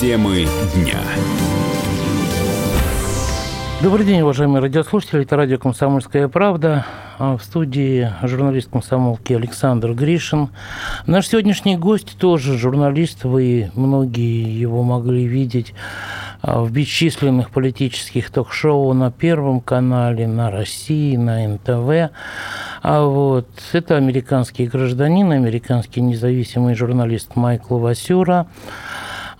Темы дня. Добрый день, уважаемые радиослушатели. Это радио «Комсомольская правда». А в студии журналист комсомолки Александр Гришин. Наш сегодняшний гость тоже журналист. Вы многие его могли видеть а, в бесчисленных политических ток-шоу на Первом канале, на России, на НТВ. А вот это американский гражданин, американский независимый журналист Майкл Васюра.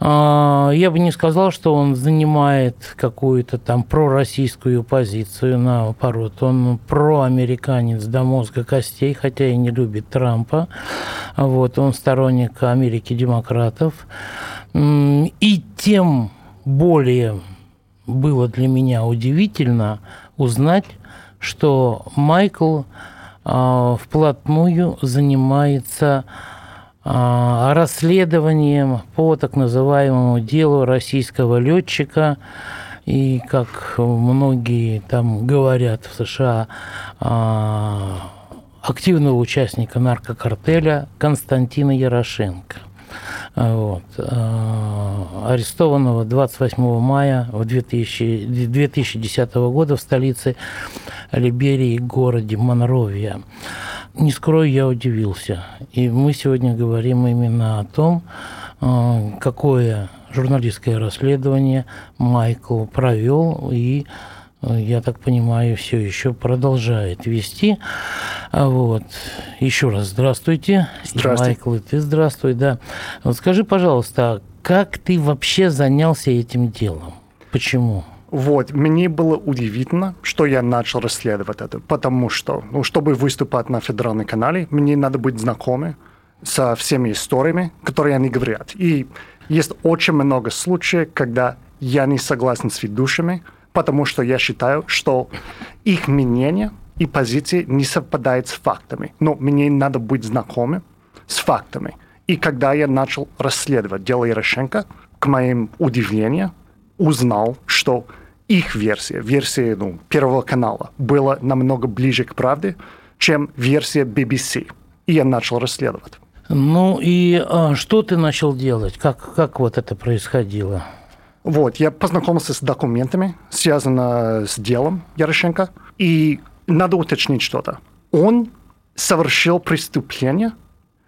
А, я бы не сказал, что он занимает какую-то там пророссийскую позицию, наоборот, он проамериканец до мозга костей, хотя и не любит Трампа. Вот, он сторонник Америки демократов. И тем более было для меня удивительно узнать, что Майкл а, вплотную занимается расследованием по так называемому делу российского летчика и, как многие там говорят в США, а, активного участника наркокартеля Константина Ярошенко. Вот. Арестованного 28 мая 2000, 2010 года в столице Либерии, городе Монровия. Не скрою, я удивился. И мы сегодня говорим именно о том, э, какое журналистское расследование Майкл провел и э, я так понимаю, все еще продолжает вести. А вот. Еще раз здравствуйте. Здравствуйте. И Майкл, и ты здравствуй, да. Вот скажи, пожалуйста, как ты вообще занялся этим делом? Почему? Вот, мне было удивительно, что я начал расследовать это, потому что, ну, чтобы выступать на федеральном канале, мне надо быть знакомым со всеми историями, которые они говорят. И есть очень много случаев, когда я не согласен с ведущими, потому что я считаю, что их мнение и позиции не совпадают с фактами. Но мне надо быть знакомым с фактами. И когда я начал расследовать дело Ярошенко, к моим удивлению, узнал, что их версия, версия ну, Первого канала, была намного ближе к правде, чем версия BBC. И я начал расследовать. Ну и а, что ты начал делать? Как, как вот это происходило? Вот, я познакомился с документами, связанными с делом Ярошенко, и надо уточнить что-то. Он совершил преступление,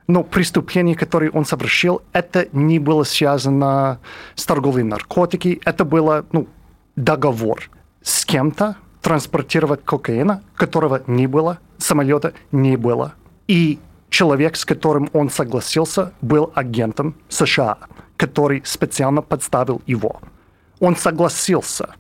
но преступление, которое он совершил, это не было связано с торговлей наркотики, это было ну, договор с кем-то транспортировать кокаина, которого не было, самолета не было. И человек, с которым он согласился, был агентом США, который специально подставил его. Он согласился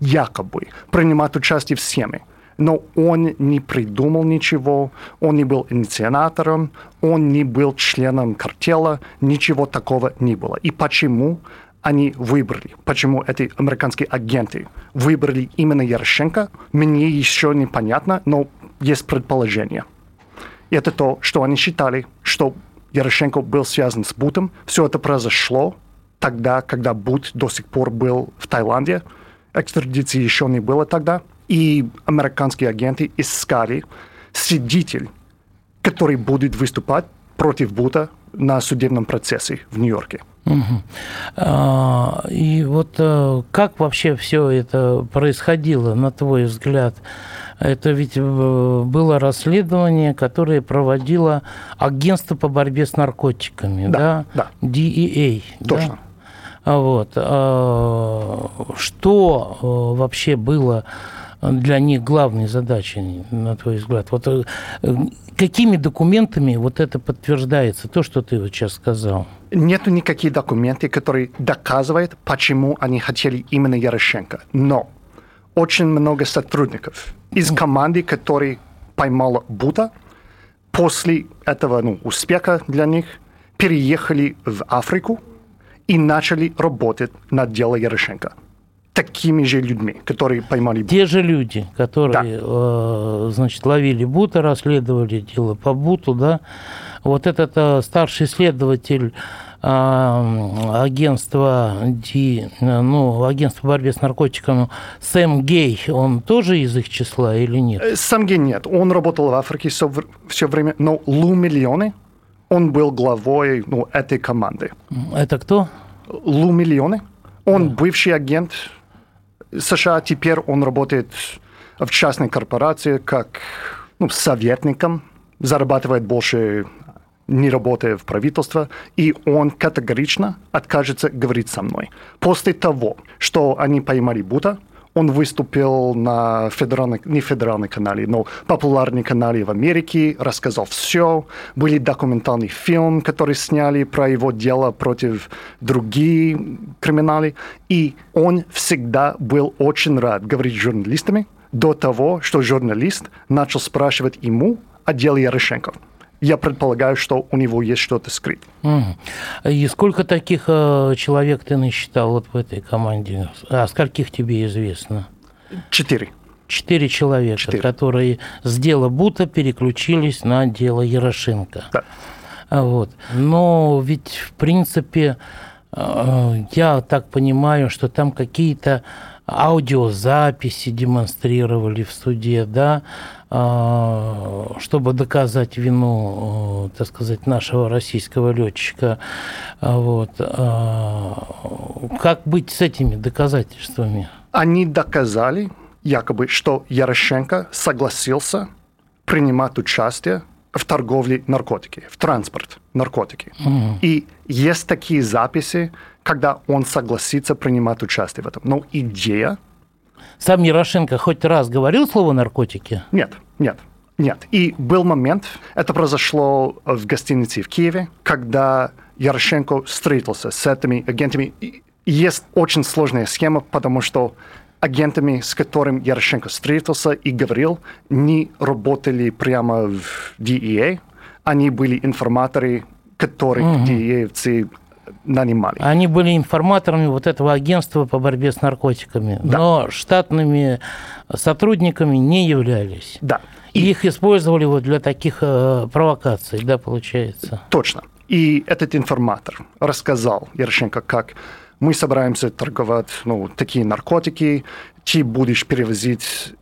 якобы принимать участие в схеме, но он не придумал ничего, он не был инициатором, он не был членом картела, ничего такого не было. И почему они выбрали, почему эти американские агенты выбрали именно Ярошенко, мне еще непонятно, но есть предположение. И это то, что они считали, что Ярошенко был связан с Бутом. Все это произошло тогда, когда Бут до сих пор был в Таиланде. Экстрадиции еще не было тогда. И американские агенты искали свидетель, который будет выступать против Бута на судебном процессе в Нью-Йорке. Угу. И вот а, как вообще все это происходило, на твой взгляд? Это ведь э, было расследование, которое проводило агентство по борьбе с наркотиками, да? Да. да. DEA. Точно. Да? Вот. А, что э, вообще было для них главной задачей, на твой взгляд? Вот э, какими документами вот это подтверждается, то, что ты вот сейчас сказал? Нет никаких документов, которые доказывают, почему они хотели именно Ярошенко. Но очень много сотрудников из команды, которые поймала Бута, после этого ну, успеха для них переехали в Африку и начали работать над делом Ярошенко такими же людьми, которые поймали Те же люди, которые, да. э, значит, ловили Бута, расследовали дело по Буту, да. Вот этот э, старший следователь э, агентства, Ди, ну, агентства борьбы с наркотиками Сэм Гей, он тоже из их числа или нет? Э, Сэм Гей нет. Он работал в Африке все, все время, но Лу Миллионы, он был главой ну, этой команды. Это кто? Лу-миллионы. Он бывший агент США, теперь он работает в частной корпорации как ну, советником, зарабатывает больше не работая в правительстве, и он категорично откажется говорить со мной. После того, что они поймали Бута, он выступил на федеральной, не федеральной канале, но популярной канале в Америке, рассказал все. Были документальный фильм, который сняли про его дело против других криминали. И он всегда был очень рад говорить с журналистами до того, что журналист начал спрашивать ему о деле Ярошенко я предполагаю, что у него есть что-то скрыто. И сколько таких э, человек ты насчитал вот в этой команде? А скольких тебе известно? Четыре. Четыре человека, Четыре. которые с дела Бута переключились на дело Ярошенко. Да. А вот. Но ведь, в принципе, э, я так понимаю, что там какие-то аудиозаписи демонстрировали в суде, да, чтобы доказать вину, э, так сказать, нашего российского летчика. А, вот. А, как быть с этими доказательствами? Они доказали, якобы, что Ярошенко согласился принимать участие в торговле наркотики, в транспорт наркотики. Угу. И есть такие записи, когда он согласится принимать участие в этом. Но идея сам Ярошенко хоть раз говорил слово наркотики? Нет, нет. Нет. И был момент, это произошло в гостинице в Киеве, когда Ярошенко встретился с этими агентами. Есть очень сложная схема, потому что агентами, с которыми Ярошенко встретился и говорил, не работали прямо в DEA. Они были информаторы, которых угу. DEA нанимали. Они были информаторами вот этого агентства по борьбе с наркотиками, да. но штатными сотрудниками не являлись. Да. И их использовали вот для таких э, провокаций, да, получается? Точно. И этот информатор рассказал Ярошенко, как мы собираемся торговать ну, такие наркотики, ты будешь перевозить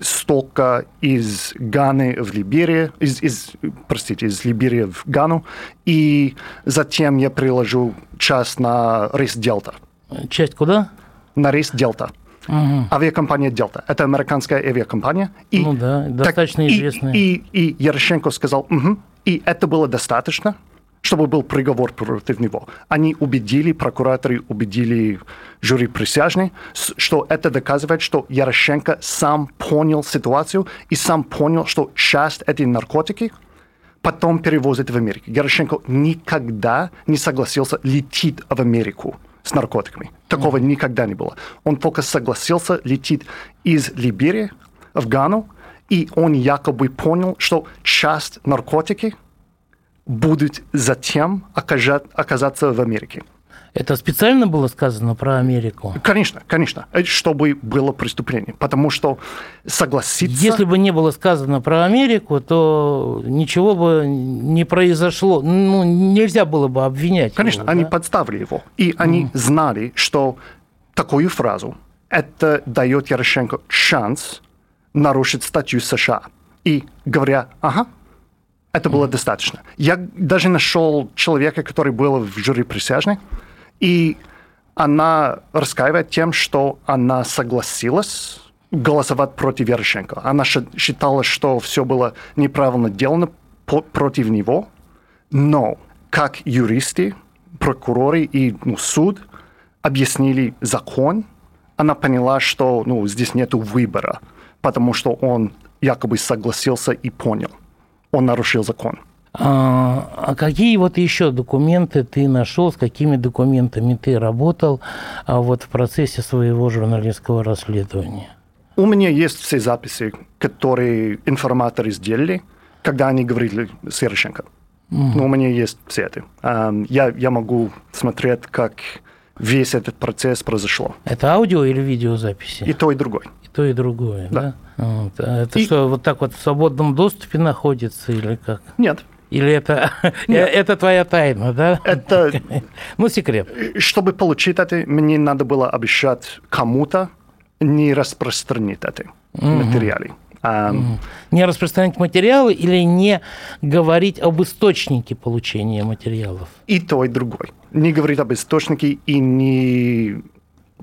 столько из Ганы в Либерию, из, из, простите, из Либерии в Гану, и затем я приложу часть на рейс Делта. Часть куда? На рейс Делта. Угу. Авиакомпания Делта. Это американская авиакомпания. И, ну да, достаточно так, известная. И, и, и Ярошенко сказал, угу, и это было достаточно, чтобы был приговор против него. Они убедили, прокураторы убедили жюри присяжных, что это доказывает, что Ярошенко сам понял ситуацию и сам понял, что часть этих наркотики потом перевозят в Америку. Ярошенко никогда не согласился лететь в Америку с наркотиками. Такого mm. никогда не было. Он только согласился лететь из Либерии в Гану, и он якобы понял, что часть наркотики будут затем оказаться в Америке. Это специально было сказано про Америку? Конечно, конечно, чтобы было преступление. Потому что согласиться... Если бы не было сказано про Америку, то ничего бы не произошло. Ну, нельзя было бы обвинять Конечно, его, они да? подставили его. И они mm. знали, что такую фразу это дает Ярошенко шанс нарушить статью США. И говоря, ага, это было достаточно. Я даже нашел человека, который был в жюри присяжных, и она раскаивает тем, что она согласилась голосовать против Ярошенко. Она считала, что все было неправильно сделано против него, но как юристы, прокуроры и ну, суд объяснили закон, она поняла, что ну, здесь нет выбора, потому что он якобы согласился и понял он нарушил закон. А, а какие вот еще документы ты нашел, с какими документами ты работал а вот в процессе своего журналистского расследования? У меня есть все записи, которые информаторы сделали, когда они говорили с Ярошенко. Mm. Ну, у меня есть все это. Я, я могу смотреть, как весь этот процесс произошло. Это аудио или видеозаписи? И то, и другое. И то, и другое, да? да? Вот. А это и... что, вот так вот в свободном доступе находится или как? Нет. Или это, Нет. это твоя тайна, да? Это... ну, секрет. Чтобы получить это, мне надо было обещать кому-то не распространить это угу. материалы. Не распространять материалы или не говорить об источнике получения материалов? И то, и другой. Не говорить об источнике и не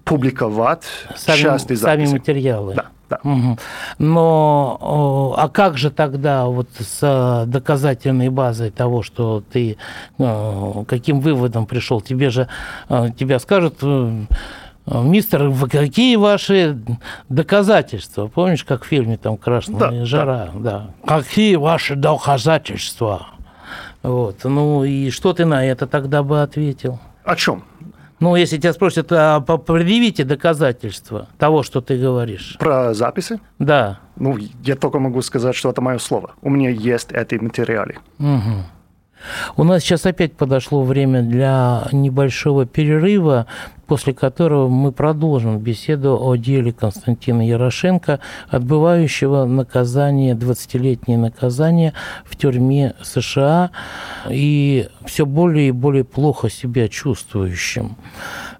публиковать сами, частные записи. Сами материалы. Да. Да. Угу. Но а как же тогда вот с доказательной базой того, что ты каким выводом пришел? Тебе же тебя скажут э, Мистер, какие ваши доказательства? Помнишь, как в фильме там «Красная да, жара»? Да. да. Какие ваши доказательства? Вот. Ну и что ты на это тогда бы ответил? О чем? Ну, если тебя спросят, а предъявите доказательства того, что ты говоришь. Про записи? Да. Ну, я только могу сказать, что это мое слово. У меня есть эти материалы. Угу. У нас сейчас опять подошло время для небольшого перерыва после которого мы продолжим беседу о деле Константина Ярошенко, отбывающего наказание, 20-летнее наказание в тюрьме США и все более и более плохо себя чувствующим,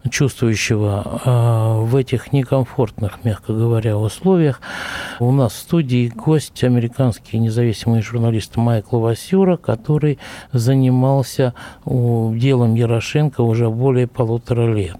чувствующего э, в этих некомфортных, мягко говоря, условиях. У нас в студии гость, американский независимый журналист Майкл Васюра, который занимался делом Ярошенко уже более полутора лет.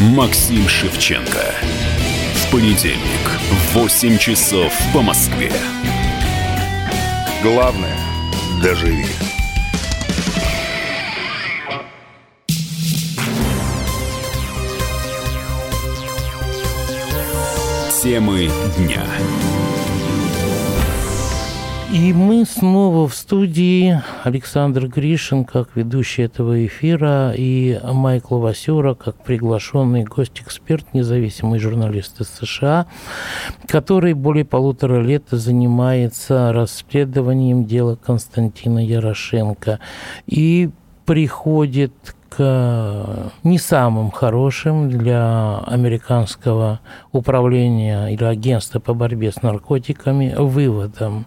Максим Шевченко. В понедельник в 8 часов по Москве. Главное – доживи. Темы дня. И мы снова в студии. Александр Гришин, как ведущий этого эфира, и Майкл Васюра, как приглашенный гость-эксперт, независимый журналист из США, который более полутора лет занимается расследованием дела Константина Ярошенко и приходит к не самым хорошим для американского управления или агентства по борьбе с наркотиками выводам.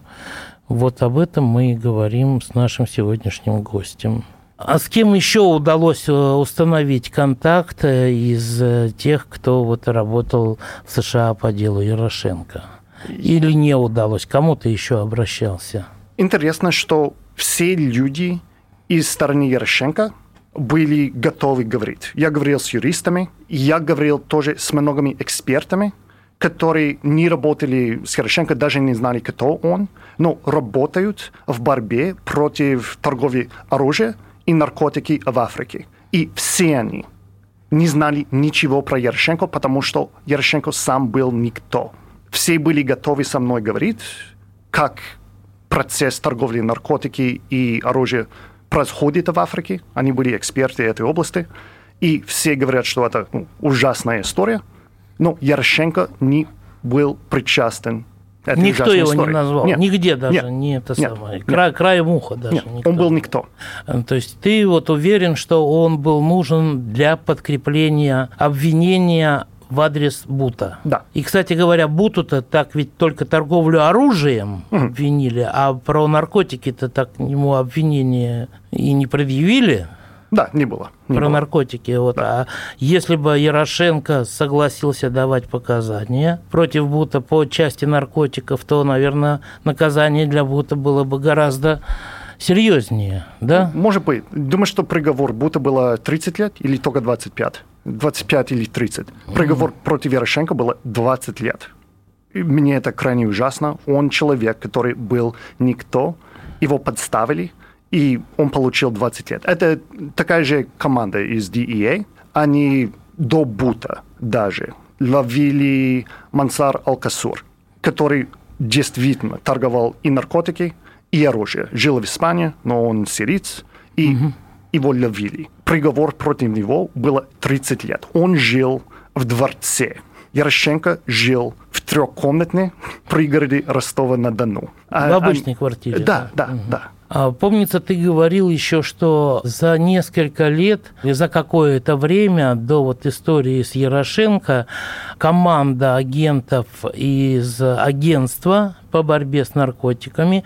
Вот об этом мы и говорим с нашим сегодняшним гостем. А с кем еще удалось э, установить контакт э, из э, тех, кто вот работал в США по делу Ярошенко? Или не удалось? Кому то еще обращался? Интересно, что все люди из стороны Ярошенко были готовы говорить. Я говорил с юристами, я говорил тоже с многими экспертами, которые не работали с Ярошенко, даже не знали, кто он, но работают в борьбе против торговли оружия и наркотики в Африке. И все они не знали ничего про Ярошенко, потому что Ярошенко сам был никто. Все были готовы со мной говорить, как процесс торговли наркотики и оружия происходит в Африке. Они были эксперты этой области. И все говорят, что это ну, ужасная история – но Ярошенко не был причастен это никто его истории. не назвал, нет, нигде даже нет, не это нет, самое. Нет, край, краем уха даже. Нет, никто. он был никто. Э, то есть ты вот уверен, что он был нужен для подкрепления обвинения в адрес Бута. Да. И, кстати говоря, Буту-то так ведь только торговлю оружием угу. обвинили, а про наркотики-то так ему обвинения и не предъявили. Да, не было. Не про было. наркотики. Вот. Да. А если бы Ярошенко согласился давать показания против Бута по части наркотиков, то, наверное, наказание для Бута было бы гораздо серьезнее, да? Может быть. Думаю, что приговор Бута было 30 лет или только 25? 25 или 30. Приговор mm. против Ярошенко было 20 лет. И мне это крайне ужасно. Он человек, который был никто, его подставили, и он получил 20 лет. Это такая же команда из DEA. Они до Бута даже ловили Мансар Алкасур, который действительно торговал и наркотики, и оружие. Жил в Испании, но он сириец, и угу. его ловили. Приговор против него было 30 лет. Он жил в дворце Ярошенко жил в трехкомнатной пригороде Ростова-на-Дону. А, в обычной квартире? Да, да, да. да. А, помнится, ты говорил еще, что за несколько лет, за какое-то время до вот истории с Ярошенко команда агентов из агентства по борьбе с наркотиками,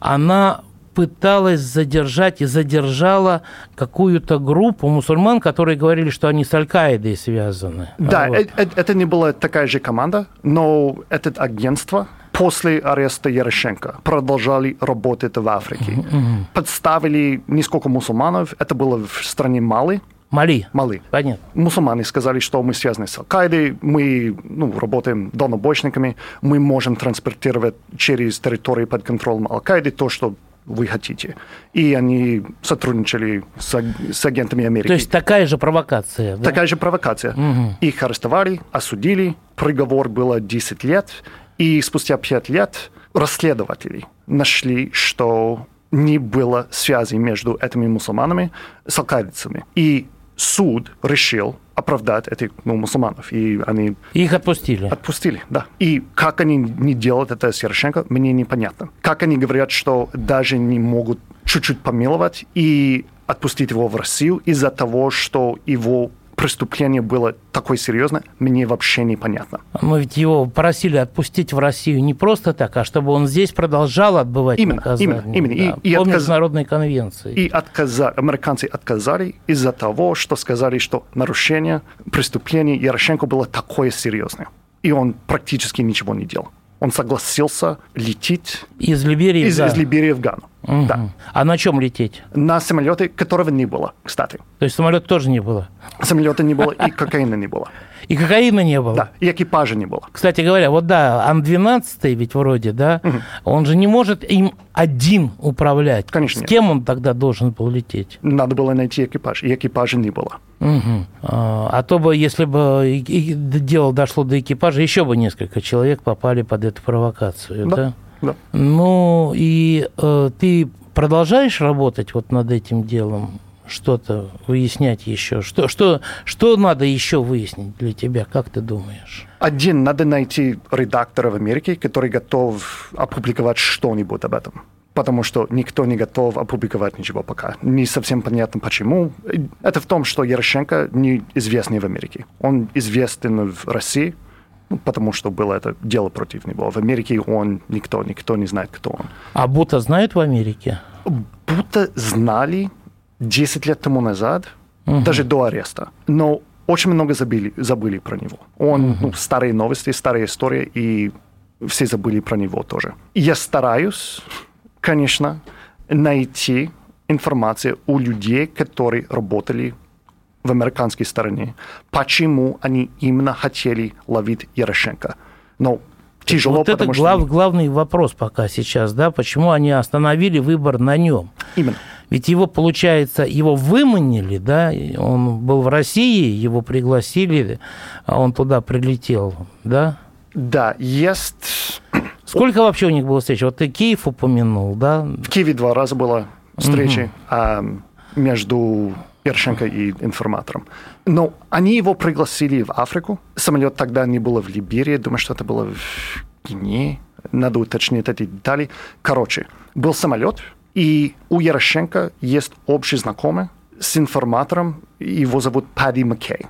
она пыталась задержать и задержала какую-то группу мусульман, которые говорили, что они с Аль-Каидой связаны. Да, вот. это, это не была такая же команда, но это агентство после ареста Ярошенко продолжали работать в Африке. Mm-hmm. Подставили несколько мусульманов. Это было в стране Мали. Мали. Мали. Понятно. Мусульмане сказали, что мы связаны с Аль-Каидой, мы ну, работаем донобойщиками, мы можем транспортировать через территорию под контролем Аль-Каиды то, что вы хотите. И они сотрудничали с, с агентами Америки. То есть такая же провокация? Да? Такая же провокация. Угу. Их арестовали, осудили, приговор было 10 лет, и спустя 5 лет расследователи нашли, что не было связи между этими мусульманами с алкадицами. И суд решил оправдать этих ну, мусульманов. И они... Их отпустили? Отпустили, да. И как они не делают это с Ярошенко, мне непонятно. Как они говорят, что даже не могут чуть-чуть помиловать и отпустить его в Россию из-за того, что его преступление было такое серьезное, мне вообще непонятно. Мы ведь его просили отпустить в Россию не просто так, а чтобы он здесь продолжал отбывать именно, наказание. Именно, именно. Да, и, и по отказ... международной конвенции. И отказа... американцы отказали из-за того, что сказали, что нарушение, преступление Ярошенко было такое серьезное. И он практически ничего не делал. Он согласился лететь из Либерии, из, да. из Либерии в Гану. Угу. Да. А на чем лететь? На самолете, которого не было, кстати. То есть самолета тоже не было? Самолета не было, и кокаина не было. И кокаина не было? Да, и экипажа не было. Кстати говоря, вот да, Ан-12 ведь вроде, да, угу. он же не может им один управлять. Конечно С нет. кем он тогда должен был лететь? Надо было найти экипаж, и экипажа не было. Угу. А, а то бы, если бы дело дошло до экипажа, еще бы несколько человек попали под эту провокацию, да? да? Да. Ну, и э, ты продолжаешь работать вот над этим делом? Что-то выяснять еще? Что, что, что надо еще выяснить для тебя, как ты думаешь? Один, надо найти редактора в Америке, который готов опубликовать что-нибудь об этом потому что никто не готов опубликовать ничего пока. Не совсем понятно почему. Это в том, что Ярошенко неизвестный в Америке. Он известен в России, потому что было это дело против него. В Америке он никто, никто не знает, кто он. А Бута знают в Америке? Бута знали 10 лет тому назад, угу. даже до ареста. Но очень много забыли, забыли про него. Он, угу. ну, старые новости, старые истории, и все забыли про него тоже. Я стараюсь, конечно, найти информацию у людей, которые работали в американской стороне, почему они именно хотели ловить Ярошенко. Но тяжело, вот это глав, что... главный вопрос пока сейчас, да, почему они остановили выбор на нем. Именно. Ведь его, получается, его выманили, да, он был в России, его пригласили, а он туда прилетел, да? Да, есть... Сколько вообще у них было встреч? Вот ты Киев упомянул, да? В Киеве два раза была встреча угу. а, между Ярошенко и информатором. Но они его пригласили в Африку. Самолет тогда не было в Либерии, думаю, что это было в Гинее. Надо уточнить эти детали. Короче, был самолет, и у Ярошенко есть общий знакомый с информатором, его зовут Падди Маккей.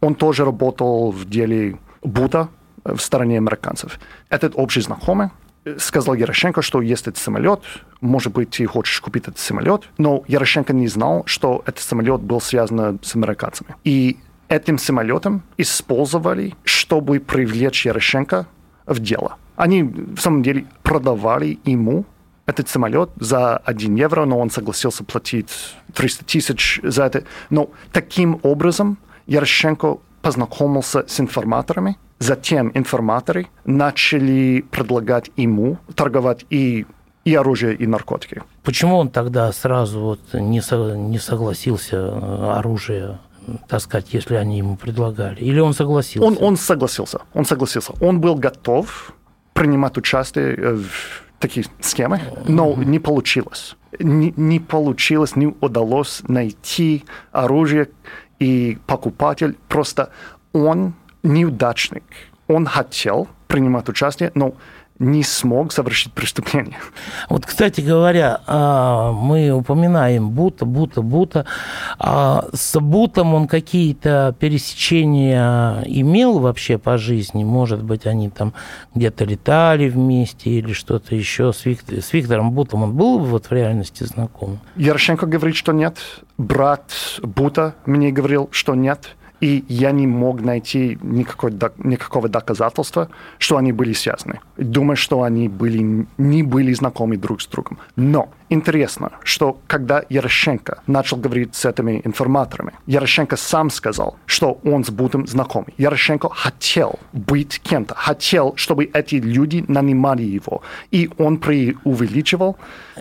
Он тоже работал в деле Бута в стороне американцев. Этот общий знакомый сказал Ярошенко, что есть этот самолет, может быть, ты хочешь купить этот самолет, но Ярошенко не знал, что этот самолет был связан с американцами. И этим самолетом использовали, чтобы привлечь Ярошенко в дело. Они, в самом деле, продавали ему этот самолет за 1 евро, но он согласился платить 300 тысяч за это. Но таким образом Ярошенко познакомился с информаторами, затем информаторы начали предлагать ему торговать и и оружие, и наркотики. Почему он тогда сразу вот не, со, не согласился э, оружие таскать, если они ему предлагали? Или он согласился? Он, он согласился. Он согласился. Он был готов принимать участие э, в такие схемы, но не получилось. Не, не получилось, не удалось найти оружие, и покупатель просто он неудачник. Он хотел принимать участие, но не смог совершить преступление. Вот, кстати говоря, а, мы упоминаем Бута, Бута, Бута. А с Бутом он какие-то пересечения имел вообще по жизни? Может быть, они там где-то летали вместе или что-то еще? С, Виктор, с Виктором Бутом он был вот в реальности знаком? Ярошенко говорит, что нет. Брат Бута мне говорил, что нет и я не мог найти никакой, никакого доказательства, что они были связаны. Думаю, что они были, не были знакомы друг с другом. Но интересно, что когда Ярошенко начал говорить с этими информаторами, Ярошенко сам сказал, что он с Бутом знакомый. Ярошенко хотел быть кем-то, хотел, чтобы эти люди нанимали его. И он преувеличивал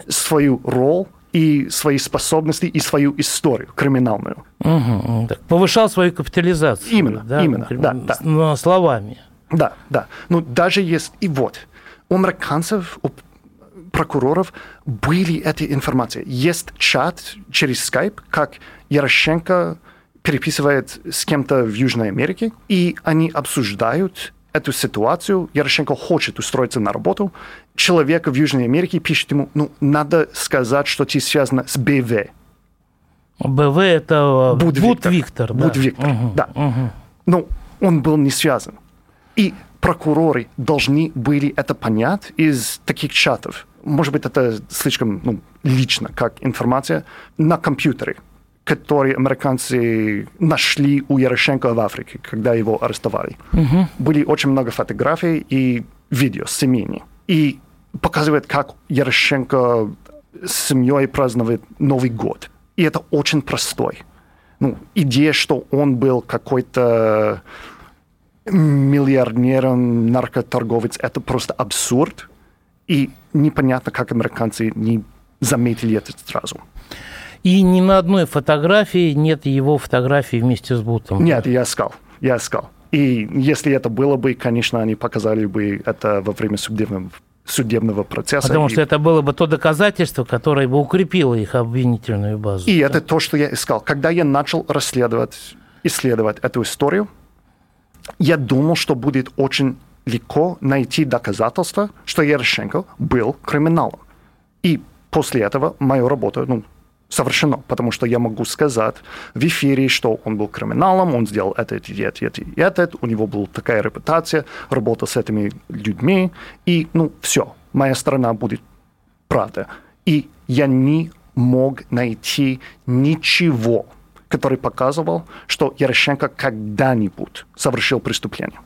свою роль и свои способности, и свою историю криминальную. Угу, так, повышал свою капитализацию. Именно, да, именно, да, да. Но словами. Да, да. Ну, даже есть... И вот, у американцев, у прокуроров были эти информации. Есть чат через скайп, как Ярошенко переписывает с кем-то в Южной Америке, и они обсуждают эту ситуацию, Ярошенко хочет устроиться на работу, человек в Южной Америке пишет ему, ну, надо сказать, что ты связано с БВ. БВ это Буд, Буд Виктор. Виктор да. Буд Виктор, угу, да. Угу. Но он был не связан. И прокуроры должны были это понять из таких чатов. Может быть, это слишком ну, лично, как информация на компьютере которые американцы нашли у Ярошенко в Африке, когда его арестовали. Угу. Были очень много фотографий и видео с семьями. И показывает, как Ярошенко с семьей празднует Новый год. И это очень простой. Ну, идея, что он был какой-то миллиардером, наркоторговец, это просто абсурд. И непонятно, как американцы не заметили это сразу. И ни на одной фотографии нет его фотографии вместе с Бутом. Нет, я искал. Я искал. И если это было бы, конечно, они показали бы это во время судебного, судебного процесса. Потому и... что это было бы то доказательство, которое бы укрепило их обвинительную базу. И да? это то, что я искал. Когда я начал расследовать, исследовать эту историю, я думал, что будет очень легко найти доказательства, что Ярошенко был криминалом. И после этого мою работу, ну, совершено, потому что я могу сказать в эфире, что он был криминалом, он сделал это, это, это, это, это, у него была такая репутация, работа с этими людьми, и, ну, все, моя страна будет правда. И я не мог найти ничего, который показывал, что Ярошенко когда-нибудь совершил преступление.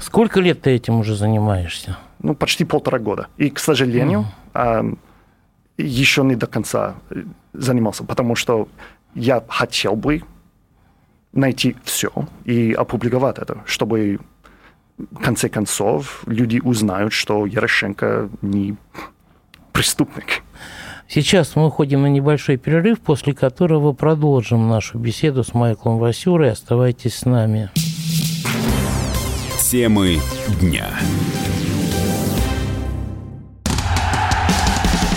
Сколько лет ты этим уже занимаешься? Ну, почти полтора года. И, к сожалению, mm еще не до конца э, занимался, потому что я хотел бы найти все и опубликовать это, чтобы в конце концов люди узнают, что Ярошенко не преступник. Сейчас мы уходим на небольшой перерыв, после которого продолжим нашу беседу с Майклом Васюрой. Оставайтесь с нами. Темы дня.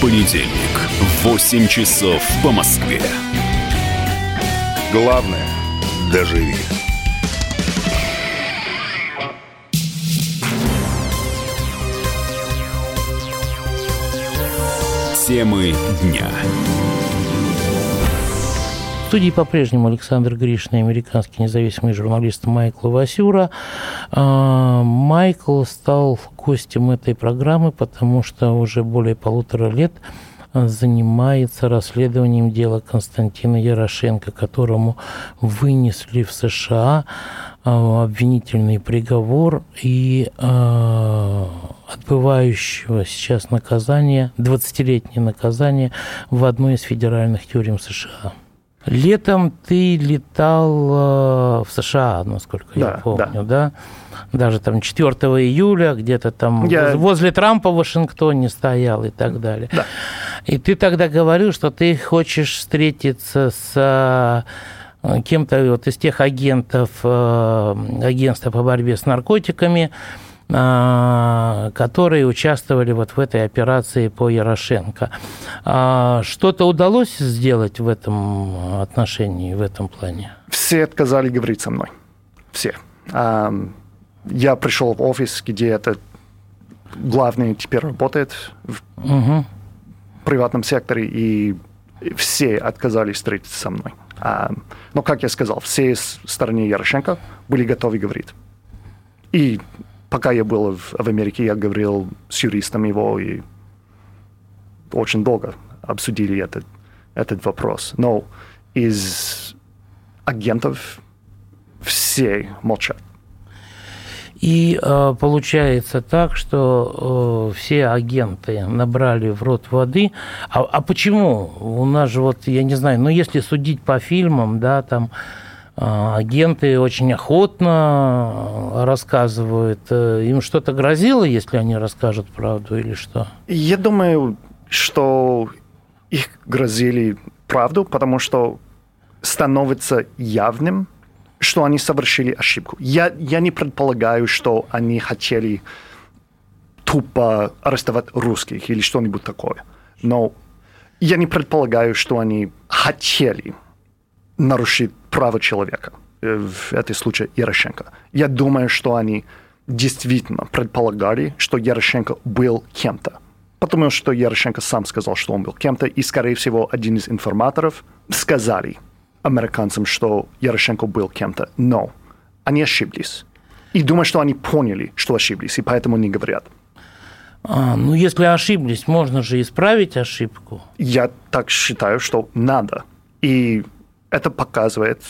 понедельник в 8 часов по Москве. Главное – доживи. Темы дня студии по-прежнему Александр Гришин американский независимый журналист Майкл Васюра. А, Майкл стал гостем этой программы, потому что уже более полутора лет занимается расследованием дела Константина Ярошенко, которому вынесли в США а, обвинительный приговор и э, отбывающего сейчас наказание, 20-летнее наказание в одной из федеральных тюрем США. Летом ты летал э, в США, насколько да, я помню, да? да? Даже там 4 июля где-то там я... возле Трампа в Вашингтоне стоял и так далее. Да. И ты тогда говорил, что ты хочешь встретиться с э, кем-то вот из тех агентов э, агентства по борьбе с наркотиками, которые участвовали вот в этой операции по Ярошенко. А, что-то удалось сделать в этом отношении, в этом плане? Все отказали говорить со мной. Все. Я пришел в офис, где это главный теперь работает в угу. приватном секторе, и все отказались встретиться со мной. Но, как я сказал, все стороны Ярошенко были готовы говорить. И пока я был в, в Америке, я говорил с юристом его и очень долго обсудили этот, этот вопрос. Но из агентов все молчат. И э, получается так, что э, все агенты набрали в рот воды. А, а почему? У нас же вот, я не знаю, ну если судить по фильмам, да, там агенты очень охотно рассказывают. Э, им что-то грозило, если они расскажут правду или что? Я думаю, что их грозили правду, потому что становится явным, что они совершили ошибку. Я, я не предполагаю, что они хотели тупо арестовать русских или что-нибудь такое. Но я не предполагаю, что они хотели нарушить право человека, э, в этом случае Ярошенко. Я думаю, что они действительно предполагали, что Ярошенко был кем-то. Потому что Ярошенко сам сказал, что он был кем-то, и, скорее всего, один из информаторов сказали американцам, что Ярошенко был кем-то. Но они ошиблись. И думаю, что они поняли, что ошиблись, и поэтому не говорят. А, ну, если ошиблись, можно же исправить ошибку. Я так считаю, что надо. И это показывает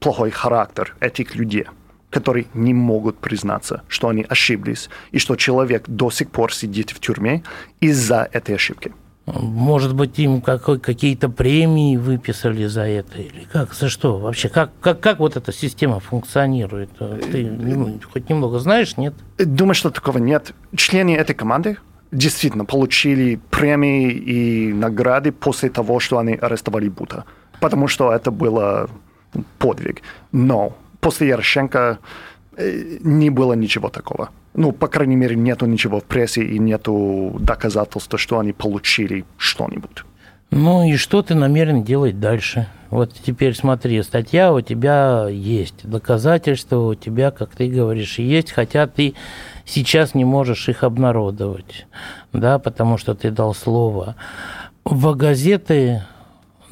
плохой характер этих людей, которые не могут признаться, что они ошиблись, и что человек до сих пор сидит в тюрьме из-за этой ошибки. Может быть, им какие-то премии выписали за это? Или как? За что? Вообще, как, как, как вот эта система функционирует? Ты ну, хоть немного знаешь, нет? Думаю, что такого нет. Члены этой команды действительно получили премии и награды после того, что они арестовали Бута потому что это было подвиг. Но после Ярошенко э, не было ничего такого. Ну, по крайней мере, нету ничего в прессе и нету доказательств, что они получили что-нибудь. Ну и что ты намерен делать дальше? Вот теперь смотри, статья у тебя есть, доказательства у тебя, как ты говоришь, есть, хотя ты сейчас не можешь их обнародовать, да, потому что ты дал слово. В газеты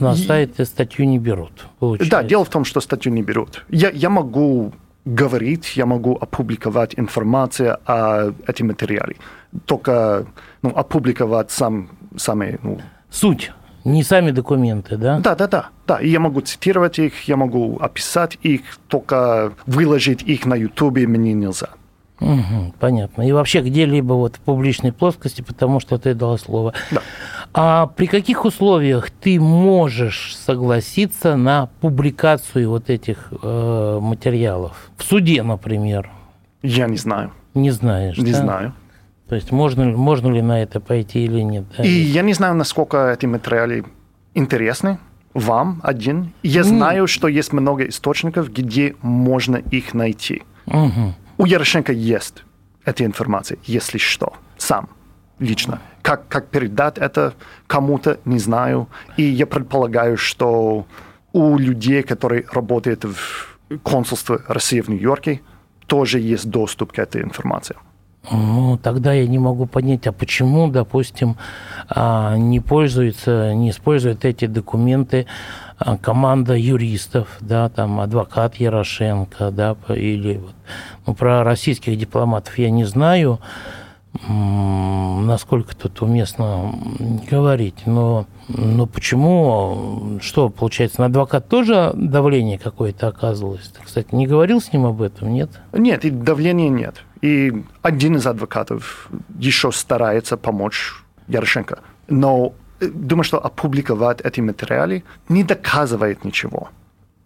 на сайт статью не берут. Получается. Да, дело в том, что статью не берут. Я, я могу говорить, я могу опубликовать информацию о этом материале. Только ну, опубликовать сам, сами... Ну... Суть, не сами документы, да? Да, да, да. да. И я могу цитировать их, я могу описать их, только выложить их на YouTube мне нельзя. Угу, понятно. И вообще где-либо вот в публичной плоскости, потому что ты дал слово. Да. А при каких условиях ты можешь согласиться на публикацию вот этих э, материалов? В суде, например. Я не знаю. Не знаешь, Не да? знаю. То есть можно, можно ли на это пойти или нет? Да? И я не знаю, насколько эти материалы интересны вам один. Я знаю, mm. что есть много источников, где можно их найти. Угу. У Ярошенко есть эта информация, если что, сам, лично. Как, как передать это кому-то, не знаю. И я предполагаю, что у людей, которые работают в консульстве России в Нью-Йорке, тоже есть доступ к этой информации. Ну, тогда я не могу понять, а почему, допустим, а, не пользуется, не использует эти документы а, команда юристов, да, там адвокат Ярошенко, да, или вот, ну, про российских дипломатов я не знаю, насколько тут уместно говорить, но, но почему, что получается, на адвокат тоже давление какое-то оказывалось? Ты, кстати, не говорил с ним об этом, нет? Нет, и давления нет. И один из адвокатов еще старается помочь Ярошенко. Но думаю, что опубликовать эти материалы не доказывает ничего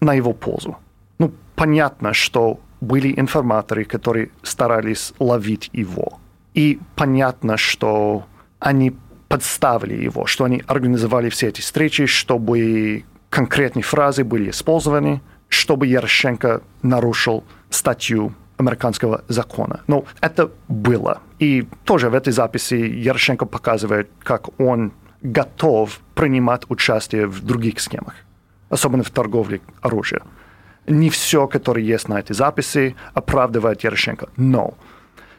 на его пользу. Ну, понятно, что были информаторы, которые старались ловить его. И понятно, что они подставили его, что они организовали все эти встречи, чтобы конкретные фразы были использованы, чтобы Ярошенко нарушил статью американского закона. Но это было. И тоже в этой записи Ярошенко показывает, как он готов принимать участие в других схемах, особенно в торговле оружием. Не все, которое есть на этой записи, оправдывает Ярошенко. Но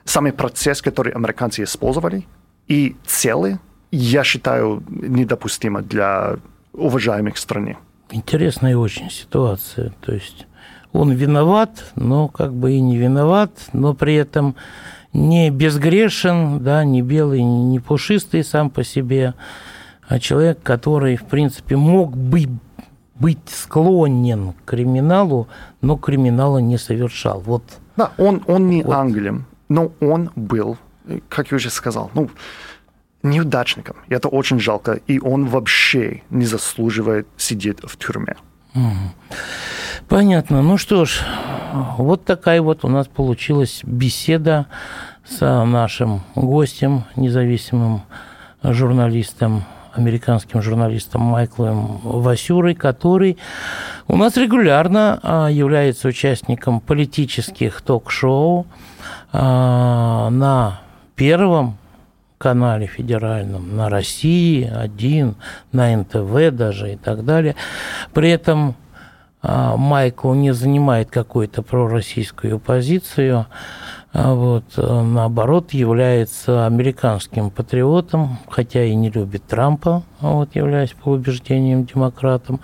самый процесс, который американцы использовали, и цели, я считаю, недопустимо для уважаемых страны. Интересная очень ситуация. То есть он виноват, но как бы и не виноват, но при этом не безгрешен, да, не белый, не пушистый сам по себе, а человек, который, в принципе, мог бы быть склонен к криминалу, но криминала не совершал. Вот. Да, он, он не вот. ангелем, но он был, как я уже сказал, ну, неудачником. И это очень жалко. И он вообще не заслуживает сидеть в тюрьме. Понятно. Ну что ж, вот такая вот у нас получилась беседа с нашим гостем, независимым журналистом, американским журналистом Майклом Васюрой, который у нас регулярно а, является участником политических ток-шоу а, на первом канале федеральном, на России один, на НТВ даже и так далее. При этом а, Майкл не занимает какую-то пророссийскую позицию, вот, наоборот, является американским патриотом, хотя и не любит Трампа, вот, являясь по убеждениям демократом.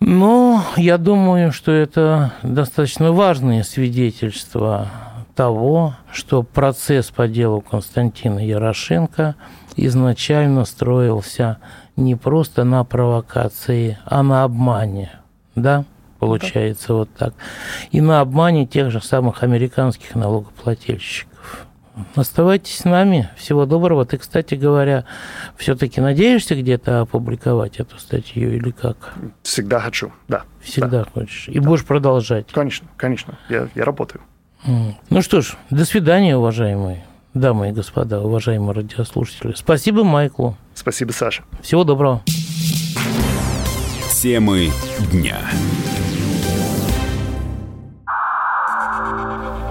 Но я думаю, что это достаточно важные свидетельства того, что процесс по делу Константина Ярошенко изначально строился не просто на провокации, а на обмане. Да, получается да. вот так. И на обмане тех же самых американских налогоплательщиков. Оставайтесь с нами. Всего доброго. Ты, кстати говоря, все-таки надеешься где-то опубликовать эту статью или как? Всегда хочу, да. Всегда да. хочешь. И да. будешь продолжать. Конечно, конечно. Я, я работаю. Ну что ж, до свидания, уважаемые дамы и господа, уважаемые радиослушатели. Спасибо Майклу. Спасибо, Саша. Всего доброго. Темы дня.